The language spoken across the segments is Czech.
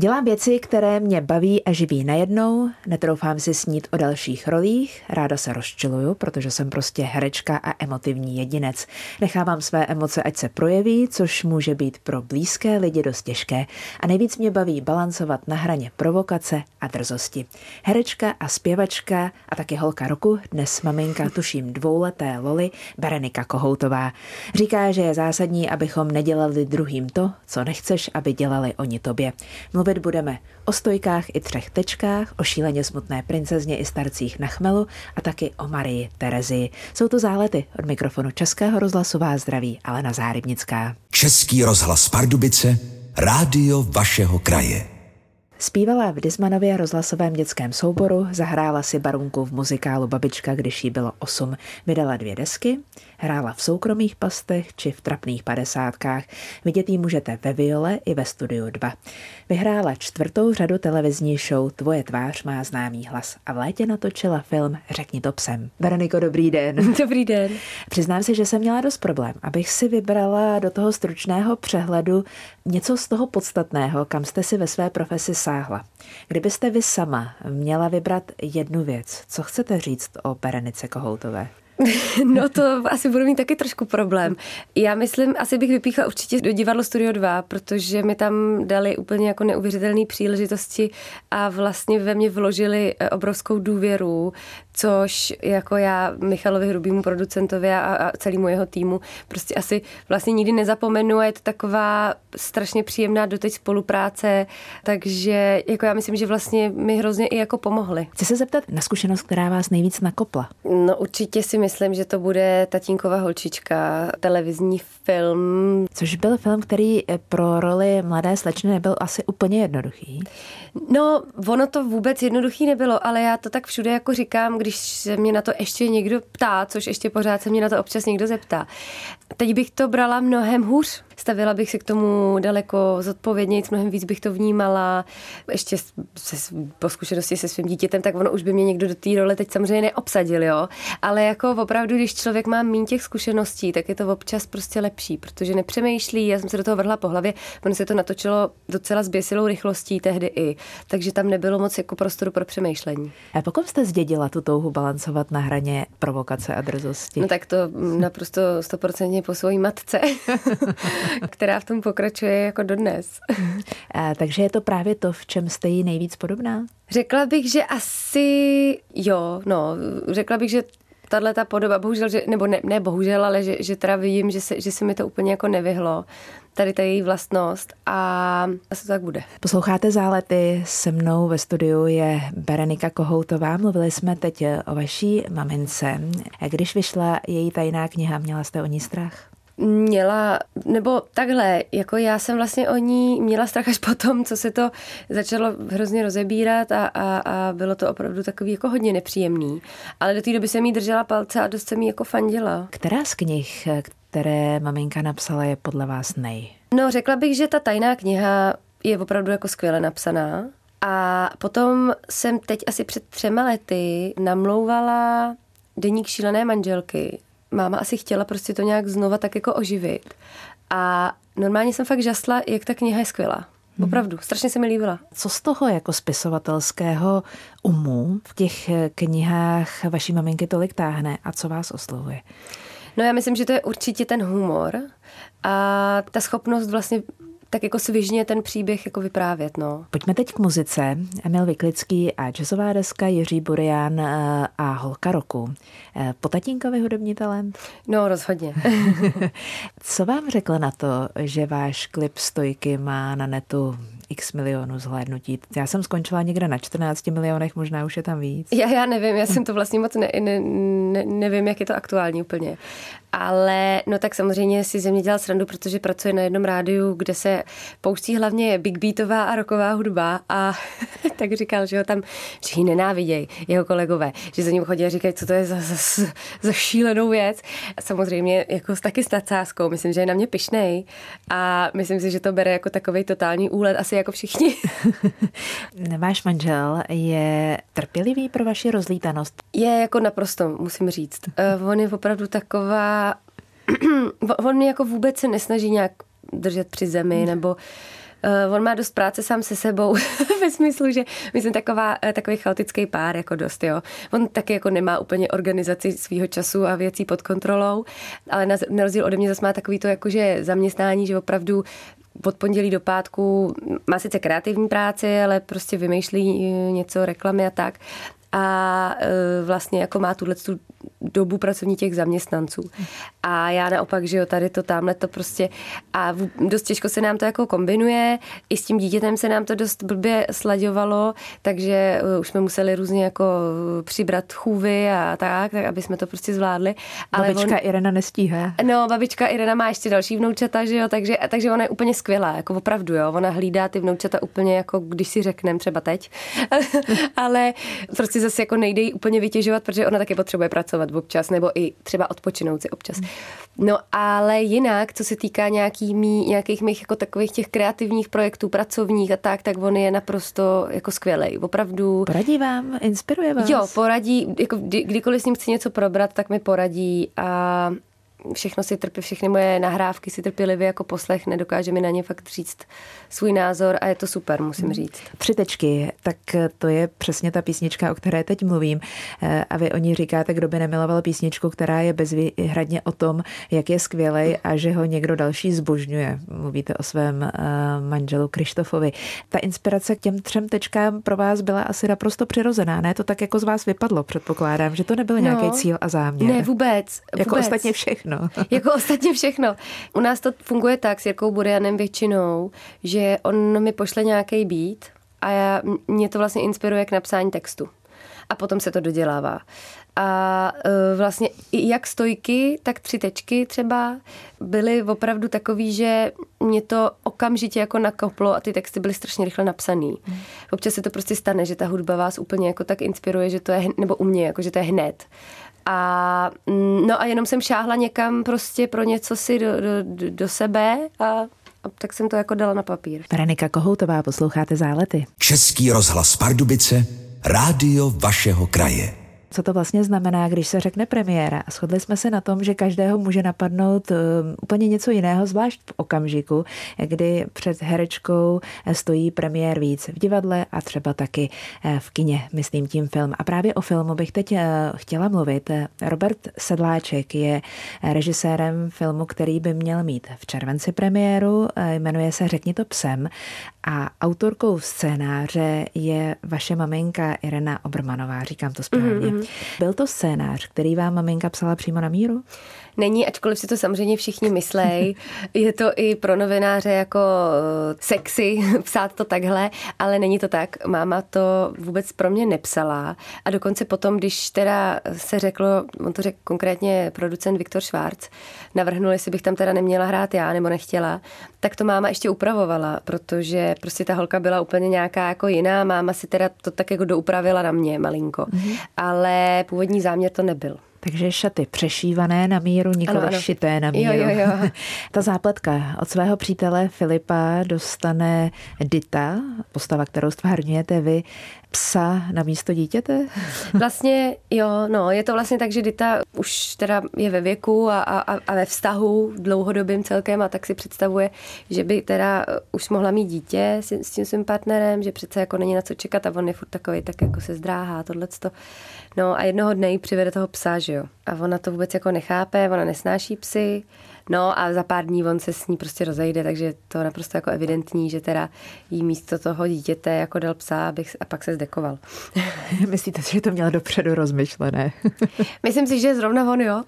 Dělám věci, které mě baví a živí najednou, netroufám si snít o dalších rolích, ráda se rozčiluju, protože jsem prostě herečka a emotivní jedinec. Nechávám své emoce, ať se projeví, což může být pro blízké lidi dost těžké. A nejvíc mě baví balancovat na hraně provokace a drzosti. Herečka a zpěvačka a taky holka roku, dnes maminka tuším dvouleté Loli, Berenika Kohoutová. Říká, že je zásadní, abychom nedělali druhým to, co nechceš, aby dělali oni tobě. Mluvit budeme o stojkách i třech tečkách, o šíleně smutné princezně i starcích na chmelu a taky o Marii Terezii. Jsou to zálety od mikrofonu Českého rozhlasu vás zdraví Alena Zárybnická. Český rozhlas Pardubice, rádio vašeho kraje. Zpívala v Dismanově rozhlasovém dětském souboru, zahrála si barunku v muzikálu Babička, když jí bylo 8, vydala dvě desky, hrála v soukromých pastech či v trapných padesátkách. Vidět jí můžete ve Viole i ve Studiu 2. Vyhrála čtvrtou řadu televizní show Tvoje tvář má známý hlas a v létě natočila film Řekni to psem. Veroniko, dobrý den. Dobrý den. Přiznám se, že jsem měla dost problém, abych si vybrala do toho stručného přehledu něco z toho podstatného, kam jste si ve své profesi sáhla. Kdybyste vy sama měla vybrat jednu věc, co chcete říct o Berenice Kohoutové? No to asi budu mít taky trošku problém. Já myslím, asi bych vypíchla určitě do divadlo Studio 2, protože mi tam dali úplně jako neuvěřitelné příležitosti a vlastně ve mě vložili eh, obrovskou důvěru, což jako já Michalovi Hrubýmu producentovi a, a celému jeho týmu prostě asi vlastně nikdy nezapomenu a je to taková strašně příjemná doteď spolupráce, takže jako já myslím, že vlastně mi hrozně i jako pomohli. Chci se zeptat na zkušenost, která vás nejvíc nakopla. No určitě si myslím, že to bude Tatínková holčička, televizní film. Což byl film, který pro roli mladé slečny nebyl asi úplně jednoduchý. No, ono to vůbec jednoduchý nebylo, ale já to tak všude jako říkám, když se mě na to ještě někdo ptá, což ještě pořád se mě na to občas někdo zeptá. Teď bych to brala mnohem hůř, stavila bych se k tomu daleko zodpovědněji, mnohem víc bych to vnímala. Ještě se, po zkušenosti se svým dítětem, tak ono už by mě někdo do té role teď samozřejmě neobsadil, jo. Ale jako opravdu, když člověk má méně těch zkušeností, tak je to občas prostě lepší, protože nepřemýšlí. Já jsem se do toho vrhla po hlavě, ono se to natočilo docela zběsilou rychlostí tehdy i, takže tam nebylo moc jako prostoru pro přemýšlení. A pokud jste zdědila tu touhu balancovat na hraně provokace a drzosti? No tak to naprosto stoprocentně po svojí matce. která v tom pokračuje jako dodnes. A, takže je to právě to, v čem jste jí nejvíc podobná? Řekla bych, že asi jo, no, řekla bych, že tahle ta podoba, bohužel, že, nebo ne, ne bohužel, ale že, že teda vidím, že se, že se mi to úplně jako nevyhlo, tady ta její vlastnost a asi to tak bude. Posloucháte Zálety, se mnou ve studiu je Berenika Kohoutová, mluvili jsme teď o vaší mamince. Když vyšla její tajná kniha, měla jste o ní strach? Měla, nebo takhle, jako já jsem vlastně o ní měla strach až potom, co se to začalo hrozně rozebírat a, a, a bylo to opravdu takový jako hodně nepříjemný. Ale do té doby jsem jí držela palce a dost jsem jí jako fandila. Která z knih, které maminka napsala, je podle vás nej? No, řekla bych, že ta tajná kniha je opravdu jako skvěle napsaná. A potom jsem teď asi před třema lety namlouvala Deník šílené manželky máma asi chtěla prostě to nějak znova tak jako oživit. A normálně jsem fakt žasla, jak ta kniha je skvělá. Hmm. Opravdu, strašně se mi líbila. Co z toho jako spisovatelského umu v těch knihách vaší maminky tolik táhne a co vás oslovuje? No já myslím, že to je určitě ten humor a ta schopnost vlastně tak jako svižně ten příběh jako vyprávět. No. Pojďme teď k muzice. Emil Vyklický a jazzová deska, Jiří Burian eh, a Holka roku. Eh, po tatínkovi hudební talent? No, rozhodně. Co vám řekla na to, že váš klip Stojky má na netu x milionů zhlédnutí. Já jsem skončila někde na 14 milionech, možná už je tam víc. Já, já nevím, já jsem to vlastně moc ne, ne, ne, nevím, jak je to aktuální úplně. Ale no tak samozřejmě si ze mě dělal srandu, protože pracuje na jednom rádiu, kde se pouští hlavně big beatová a roková hudba a tak říkal, že ho tam všichni nenávidějí, jeho kolegové, že za ním chodí a říkají, co to je za, za, za šílenou věc. Samozřejmě jako taky s tadsáskou, myslím, že je na mě pišnej a myslím si, že to bere jako takový totální úlet, asi jako všichni. Váš manžel je trpělivý pro vaši rozlítanost? Je jako naprosto, musím říct. Uh, on je opravdu taková, on mě jako vůbec se nesnaží nějak držet při zemi, nebo Uh, on má dost práce sám se sebou, ve smyslu, že my jsme taková, eh, takový chaotický pár, jako dost, jo. On taky jako nemá úplně organizaci svého času a věcí pod kontrolou, ale na, na rozdíl ode mě zase má takový to jakože zaměstnání, že opravdu od pondělí do pátku má sice kreativní práci, ale prostě vymýšlí něco, reklamy a tak. A vlastně jako má tuhle tu dobu pracovní těch zaměstnanců. A já naopak, že jo, tady to, tamhle to prostě a dost těžko se nám to jako kombinuje, i s tím dítětem se nám to dost blbě slaďovalo, takže uh, už jsme museli různě jako přibrat chůvy a tak, tak aby jsme to prostě zvládli. Ale babička on, Irena nestíhá. No, babička Irena má ještě další vnoučata, že jo, takže, takže ona je úplně skvělá, jako opravdu, jo, ona hlídá ty vnoučata úplně jako, když si řekneme třeba teď, ale prostě zase jako nejde jí úplně vytěžovat, protože ona taky potřebuje pracovat pracovat občas, nebo i třeba odpočinout si občas. No ale jinak, co se týká nějaký mý, nějakých mých jako takových těch kreativních projektů, pracovních a tak, tak on je naprosto jako skvělý. Opravdu. Poradí vám, inspiruje vás? Jo, poradí, jako kdy, kdykoliv s ním chci něco probrat, tak mi poradí a všechno si trpí, všechny moje nahrávky si trpělivě jako poslech, nedokáže mi na ně fakt říct svůj názor a je to super, musím hmm. říct. Tři tečky, tak to je přesně ta písnička, o které teď mluvím. Eh, a vy o ní říkáte, kdo by nemiloval písničku, která je bezvýhradně o tom, jak je skvělej a že ho někdo další zbožňuje. Mluvíte o svém eh, manželu Krištofovi. Ta inspirace k těm třem tečkám pro vás byla asi naprosto přirozená, ne? To tak jako z vás vypadlo, předpokládám, že to nebyl no, nějaký cíl a záměr. Ne, vůbec. Jako vůbec. ostatně všechno všechno. jako ostatně všechno. U nás to funguje tak s Jirkou Burianem většinou, že on mi pošle nějaký beat a já, mě to vlastně inspiruje k napsání textu. A potom se to dodělává. A uh, vlastně jak stojky, tak tři tečky třeba byly opravdu takový, že mě to okamžitě jako nakoplo a ty texty byly strašně rychle napsaný. Hmm. Občas se to prostě stane, že ta hudba vás úplně jako tak inspiruje, že to je, nebo u mě, jako že to je hned. A, mm, no a jenom jsem šáhla někam prostě pro něco si do, do, do sebe a, a tak jsem to jako dala na papír. Veronika Kohoutová, posloucháte Zálety. Český rozhlas Pardubice, rádio vašeho kraje co to vlastně znamená, když se řekne premiéra. Shodli jsme se na tom, že každého může napadnout eh, úplně něco jiného, zvlášť v okamžiku, kdy před herečkou stojí premiér víc v divadle a třeba taky eh, v kině, myslím tím film. A právě o filmu bych teď eh, chtěla mluvit. Robert Sedláček je režisérem filmu, který by měl mít v červenci premiéru, jmenuje se Řekni to psem a autorkou scénáře je vaše maminka Irena Obrmanová, říkám to správně. Mm-hmm. Byl to scénář, který vám maminka psala přímo na míru? Není, ačkoliv si to samozřejmě všichni myslej. Je to i pro novináře jako eh, sexy psát to takhle, ale není to tak. Máma to vůbec pro mě nepsala a dokonce potom, když teda se řeklo, on to řekl konkrétně producent Viktor Schwarz, navrhnul, jestli bych tam teda neměla hrát já nebo nechtěla, tak to máma ještě upravovala, protože prostě ta holka byla úplně nějaká jako jiná. Máma si teda to tak jako doupravila na mě malinko. Mm-hmm. Ale původní záměr to nebyl. Takže šaty přešívané na míru, nikoli šité na míru. Jo, jo, jo. Ta zápletka od svého přítele Filipa dostane Dita, postava, kterou stvárňujete vy, psa na místo dítěte? Vlastně jo, no, je to vlastně tak, že Dita už teda je ve věku a, a, a ve vztahu dlouhodobým celkem a tak si představuje, že by teda už mohla mít dítě s, s tím svým partnerem, že přece jako není na co čekat a on je furt takový, tak jako se zdráhá tohleto. No a jednoho dne jí přivede toho psa, že jo. A ona to vůbec jako nechápe, ona nesnáší psy, No a za pár dní on se s ní prostě rozejde, takže to je naprosto jako evidentní, že teda jí místo toho dítěte jako dal psa abych, a pak se zdekoval. Myslíte si, že to měl dopředu rozmyšlené? Myslím si, že zrovna on, jo.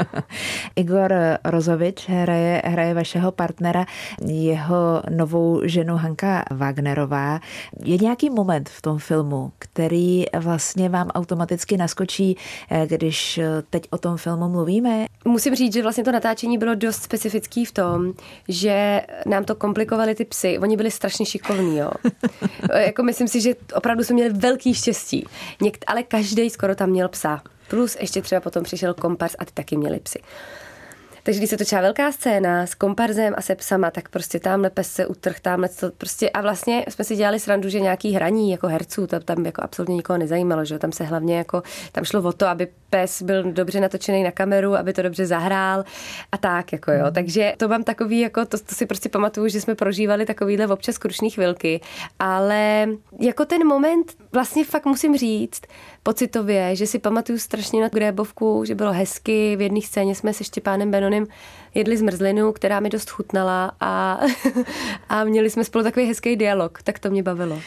Igor Rozovič hraje, hraje vašeho partnera, jeho novou ženu Hanka Wagnerová. Je nějaký moment v tom filmu, který vlastně vám automaticky naskočí, eh, když teď o tom filmu mluvíme? Musím říct, že vlastně to natáčení bylo dost specifický v tom, že nám to komplikovali ty psy. Oni byli strašně šikovní, jo. jako myslím si, že opravdu jsme měli velký štěstí. Někt, ale každý skoro tam měl psa. Plus ještě třeba potom přišel kompars a ty taky měli psy. Takže když se točila velká scéna s komparzem a se psama, tak prostě tamhle pes se utrh, tamhle to prostě a vlastně jsme si dělali srandu, že nějaký hraní jako herců, to tam jako absolutně nikoho nezajímalo, že tam se hlavně jako, tam šlo o to, aby pes byl dobře natočený na kameru, aby to dobře zahrál a tak, jako jo. Hmm. Takže to mám takový, jako to, to si prostě pamatuju, že jsme prožívali takovýhle občas krušný chvilky, ale jako ten moment vlastně fakt musím říct, pocitově, že si pamatuju strašně na grébovku, že bylo hezky. V jedné scéně jsme se Štěpánem Benonem jedli zmrzlinu, která mi dost chutnala a, a měli jsme spolu takový hezký dialog, tak to mě bavilo.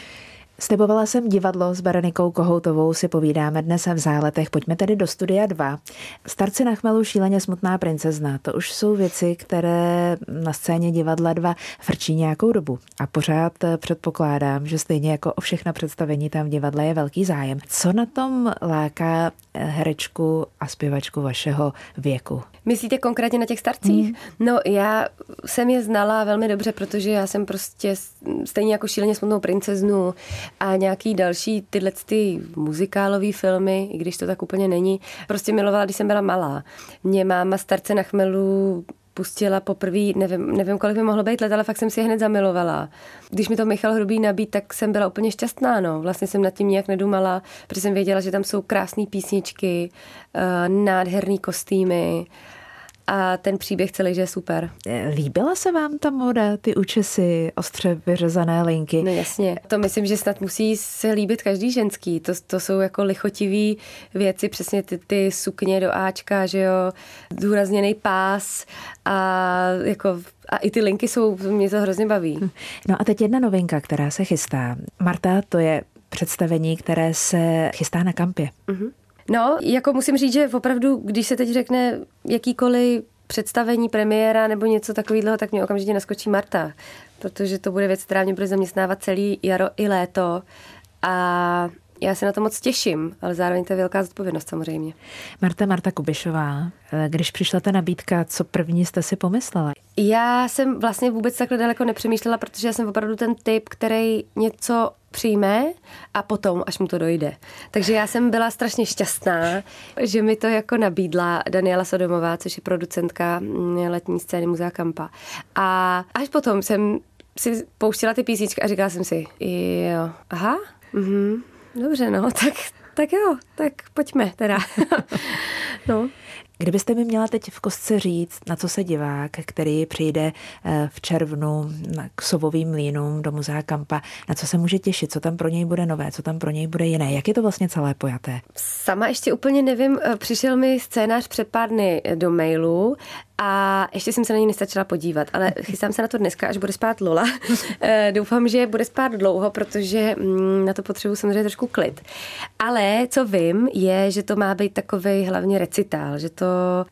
Slibovala jsem divadlo s Berenikou Kohoutovou, si povídáme dnes v záletech. Pojďme tedy do studia 2. Starci na chmelu šíleně smutná princezna. To už jsou věci, které na scéně divadla 2 frčí nějakou dobu. A pořád předpokládám, že stejně jako o všechna představení tam v divadle je velký zájem. Co na tom láká herečku a zpěvačku vašeho věku? Myslíte konkrétně na těch starcích? Hmm. No já jsem je znala velmi dobře, protože já jsem prostě stejně jako šíleně smutnou princeznu a nějaký další tyhle ty muzikálové filmy, i když to tak úplně není, prostě milovala, když jsem byla malá. Mě máma starce na chmelu pustila poprvé, nevím, nevím, kolik mi mohlo být let, ale fakt jsem si je hned zamilovala. Když mi to Michal Hrubý nabít, tak jsem byla úplně šťastná, no. Vlastně jsem nad tím nějak nedumala, protože jsem věděla, že tam jsou krásné písničky, uh, nádherný kostýmy, a ten příběh celý, že je super. Líbila se vám ta moda, ty účesy, ostře vyřezané linky? No jasně, to myslím, že snad musí se líbit každý ženský. To, to jsou jako lichotivý věci, přesně ty, ty sukně do Ačka, že jo, důrazněný pás a jako a i ty linky jsou, mě to hrozně baví. No a teď jedna novinka, která se chystá. Marta, to je představení, které se chystá na kampě. Mm-hmm. No, jako musím říct, že opravdu, když se teď řekne jakýkoliv představení premiéra nebo něco takového, tak mě okamžitě naskočí Marta, protože to bude věc, která mě bude zaměstnávat celý jaro i léto. A já se na to moc těším, ale zároveň to je velká zodpovědnost samozřejmě. Marta Marta Kubišová, když přišla ta nabídka, co první jste si pomyslela? Já jsem vlastně vůbec takhle daleko nepřemýšlela, protože já jsem opravdu ten typ, který něco přijme a potom, až mu to dojde. Takže já jsem byla strašně šťastná, že mi to jako nabídla Daniela Sodomová, což je producentka mm, letní scény Muzea Kampa. A až potom jsem si pouštila ty písničky a říkala jsem si, jo, aha, mhm, dobře, no, tak, tak jo, tak pojďme teda. no. Kdybyste mi měla teď v kostce říct, na co se divák, který přijde eh, v červnu k Sovovým mlínům do muzea Kampa, na co se může těšit, co tam pro něj bude nové, co tam pro něj bude jiné, jak je to vlastně celé pojaté? Sama ještě úplně nevím, eh, přišel mi scénář před pár dny do mailu a ještě jsem se na ní nestačila podívat, ale chystám se na to dneska, až bude spát Lola. Eh, doufám, že bude spát dlouho, protože mm, na to potřebuji samozřejmě trošku klid. Ale co vím, je, že to má být takový hlavně recitál, že to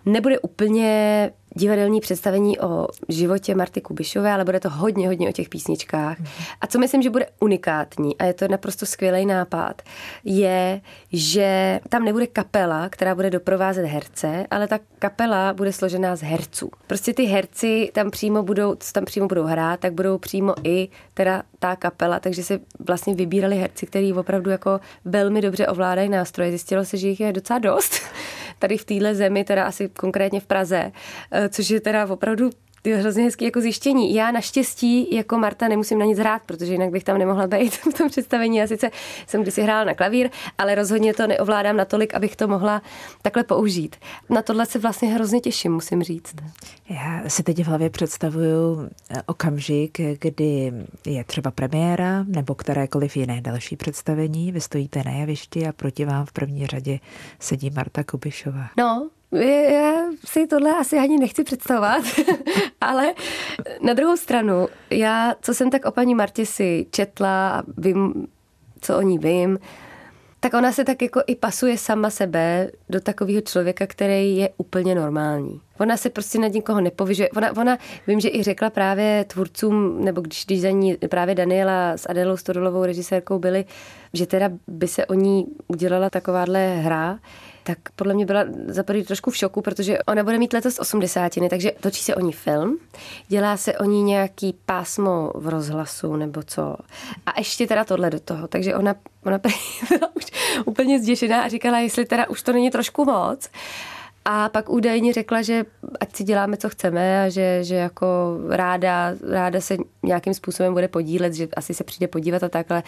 nebude úplně divadelní představení o životě Marty Kubišové, ale bude to hodně, hodně o těch písničkách. A co myslím, že bude unikátní, a je to naprosto skvělý nápad, je, že tam nebude kapela, která bude doprovázet herce, ale ta kapela bude složená z herců. Prostě ty herci tam přímo budou, co tam přímo budou hrát, tak budou přímo i teda ta kapela, takže se vlastně vybírali herci, kteří opravdu jako velmi dobře ovládají nástroje. Zjistilo se, že jich je docela dost tady v téhle zemi, teda asi konkrétně v Praze, eh, což je teda opravdu je hrozně hezký jako zjištění. Já naštěstí jako Marta nemusím na nic hrát, protože jinak bych tam nemohla být v tom představení. Já sice jsem kdysi hrála na klavír, ale rozhodně to neovládám natolik, abych to mohla takhle použít. Na tohle se vlastně hrozně těším, musím říct. Já si teď v hlavě představuju eh, okamžik, kdy je třeba premiéra nebo kterékoliv jiné další představení. Vy stojíte na jevišti a proti vám v první řadě sedí Marta Kubišová. No, já si tohle asi ani nechci představovat, ale na druhou stranu, já, co jsem tak o paní Martě si četla a vím, co o ní vím, tak ona se tak jako i pasuje sama sebe do takového člověka, který je úplně normální. Ona se prostě nad nikoho nepovyžuje. Ona, ona, vím, že i řekla právě tvůrcům, nebo když, když za ní právě Daniela s Adelou Stodolovou režisérkou byli, že teda by se o ní udělala takováhle hra, tak podle mě byla za prvý trošku v šoku, protože ona bude mít letos 80, takže točí se o ní film, dělá se o ní nějaký pásmo v rozhlasu nebo co. A ještě teda tohle do toho, takže ona, ona byla už úplně zděšená a říkala, jestli teda už to není trošku moc. A pak údajně řekla, že ať si děláme, co chceme a že, že jako ráda, ráda se nějakým způsobem bude podílet, že asi se přijde podívat a tak, ale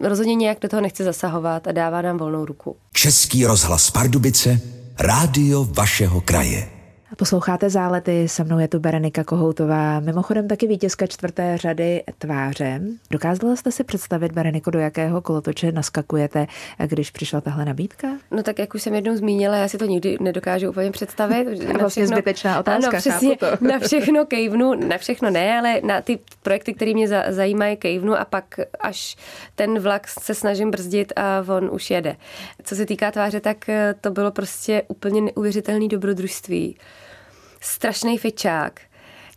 rozhodně nějak do toho nechce zasahovat a dává nám volnou ruku. Český rozhlas Pardubice, rádio vašeho kraje. Posloucháte Zálety, se mnou je tu Berenika Kohoutová, mimochodem taky vítězka čtvrté řady Tváře. Dokázala jste si představit, Bereniko, do jakého kolotoče naskakujete, když přišla tahle nabídka? No tak jak už jsem jednou zmínila, já si to nikdy nedokážu úplně představit. Na vlastně všechno, zbytečná otázka, ano, přesně, to. na všechno kejvnu, na všechno ne, ale na ty projekty, které mě zajímají, kejvnu a pak až ten vlak se snažím brzdit a on už jede. Co se týká tváře, tak to bylo prostě úplně neuvěřitelné dobrodružství strašný fičák.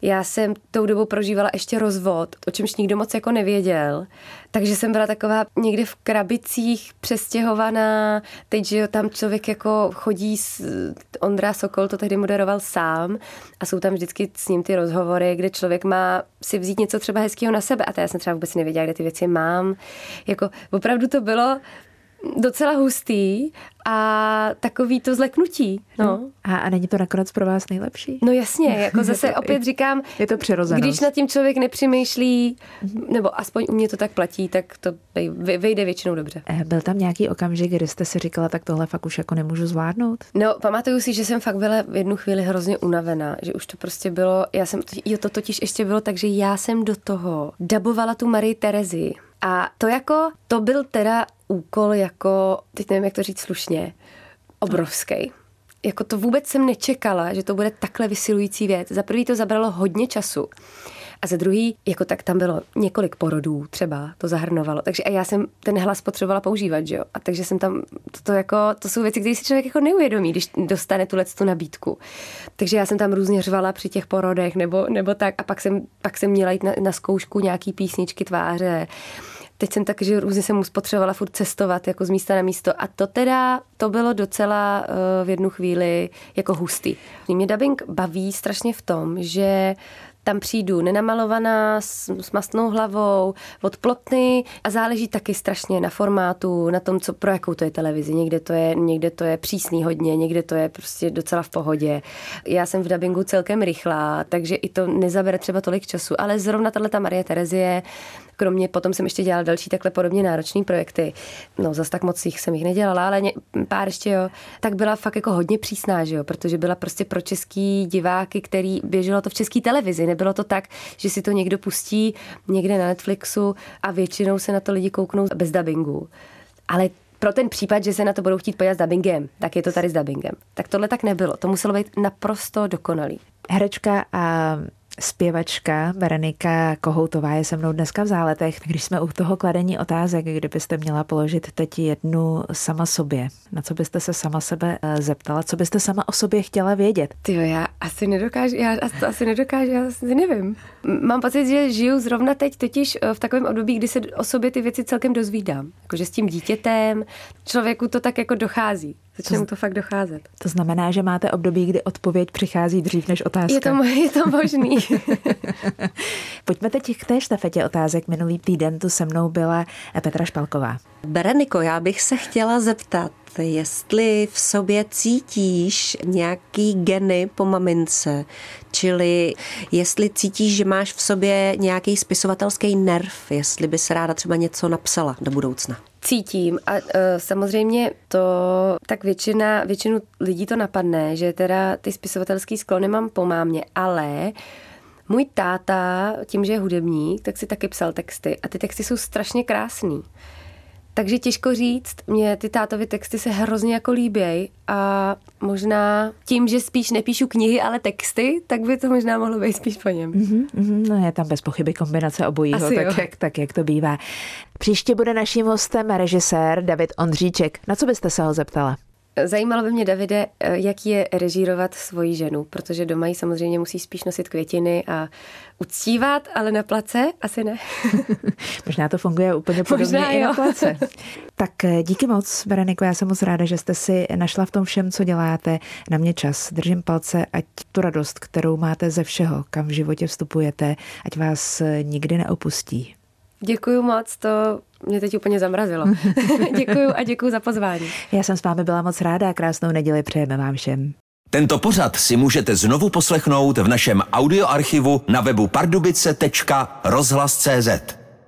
Já jsem tou dobou prožívala ještě rozvod, o čemž nikdo moc jako nevěděl. Takže jsem byla taková někde v krabicích přestěhovaná. Teď, že jo, tam člověk jako chodí, s, Ondra Sokol to tehdy moderoval sám a jsou tam vždycky s ním ty rozhovory, kde člověk má si vzít něco třeba hezkého na sebe. A to já jsem třeba vůbec nevěděla, kde ty věci mám. Jako opravdu to bylo docela hustý a takový to zleknutí. No. A, a není to nakonec pro vás nejlepší? No jasně, jako zase to, opět říkám, je to přirozenost. když nad tím člověk nepřemýšlí, nebo aspoň u mě to tak platí, tak to vyjde většinou dobře. Eh, byl tam nějaký okamžik, kdy jste si říkala, tak tohle fakt už jako nemůžu zvládnout? No, pamatuju si, že jsem fakt byla v jednu chvíli hrozně unavená, že už to prostě bylo, já jsem, jo, to totiž ještě bylo tak, že já jsem do toho dabovala tu Marii Terezi a to jako, to byl teda úkol jako, teď nevím, jak to říct slušně, obrovský. Jako to vůbec jsem nečekala, že to bude takhle vysilující věc. Za prvý to zabralo hodně času. A za druhý, jako tak tam bylo několik porodů třeba, to zahrnovalo. Takže a já jsem ten hlas potřebovala používat, že jo. A takže jsem tam, to, to, jako, to jsou věci, které si člověk jako neuvědomí, když dostane tu tu nabídku. Takže já jsem tam různě řvala při těch porodech nebo, nebo tak a pak jsem, pak jsem měla jít na, na zkoušku nějaký písničky tváře teď jsem tak, že různě jsem mu spotřebovala furt cestovat jako z místa na místo a to teda, to bylo docela uh, v jednu chvíli jako hustý. Mě dubbing baví strašně v tom, že tam přijdu nenamalovaná s, s mastnou hlavou, od plotny a záleží taky strašně na formátu, na tom, co pro jakou to je televizi. Někde to je, někde to je přísný hodně, někde to je prostě docela v pohodě. Já jsem v dabingu celkem rychlá, takže i to nezabere třeba tolik času, ale zrovna tahle ta Marie Terezie Kromě potom jsem ještě dělala další takhle podobně náročné projekty. No, zase tak moc jich jsem jich nedělala, ale ně, pár ještě jo. Tak byla fakt jako hodně přísná, že jo, protože byla prostě pro český diváky, který běželo to v české televizi. Nebylo to tak, že si to někdo pustí někde na Netflixu a většinou se na to lidi kouknou bez dubbingu. Ale pro ten případ, že se na to budou chtít podívat s dubbingem, tak je to tady s dubbingem. Tak tohle tak nebylo. To muselo být naprosto dokonalý. Herečka a Zpěvačka Berenika Kohoutová je se mnou dneska v záletech. Když jsme u toho kladení otázek, kdybyste měla položit teď jednu sama sobě, na co byste se sama sebe eh, zeptala, co byste sama o sobě chtěla vědět? Ty já asi nedokážu, já to asi nedokážu, já asi nevím. Mám pocit, že žiju zrovna teď totiž eh, v takovém období, kdy se o sobě ty věci celkem dozvídám. Jakože s tím dítětem člověku to tak jako dochází. Začne mu to fakt docházet. To znamená, že máte období, kdy odpověď přichází dřív než otázka. Je to, je to možný. Pojďme teď k té štafetě otázek. Minulý týden tu se mnou byla Petra Špalková. Bereniko, já bych se chtěla zeptat, jestli v sobě cítíš nějaký geny po mamince, čili jestli cítíš, že máš v sobě nějaký spisovatelský nerv, jestli bys ráda třeba něco napsala do budoucna cítím a uh, samozřejmě to tak většina, většinu lidí to napadne, že teda ty spisovatelský sklony mám po mámě, ale můj táta, tím, že je hudebník, tak si taky psal texty a ty texty jsou strašně krásný. Takže těžko říct, mě ty tátovy texty se hrozně jako líbějí a možná tím, že spíš nepíšu knihy, ale texty, tak by to možná mohlo být spíš po něm. Mm-hmm, no je tam bez pochyby kombinace obojího, tak jak, tak jak to bývá. Příště bude naším hostem režisér David Ondříček. Na co byste se ho zeptala? Zajímalo by mě, Davide, jak je režírovat svoji ženu, protože doma ji samozřejmě musí spíš nosit květiny a uctívat, ale na place asi ne. Možná to funguje úplně podobně Možná, i na place. tak eh, díky moc, Bereniko, já jsem moc ráda, že jste si našla v tom všem, co děláte, na mě čas. Držím palce, ať tu radost, kterou máte ze všeho, kam v životě vstupujete, ať vás eh, nikdy neopustí. Děkuji moc, to mě teď úplně zamrazilo. děkuji a děkuji za pozvání. Já jsem s vámi byla moc ráda a krásnou neděli přejeme vám všem. Tento pořad si můžete znovu poslechnout v našem audioarchivu na webu pardubice.rozhlas.cz.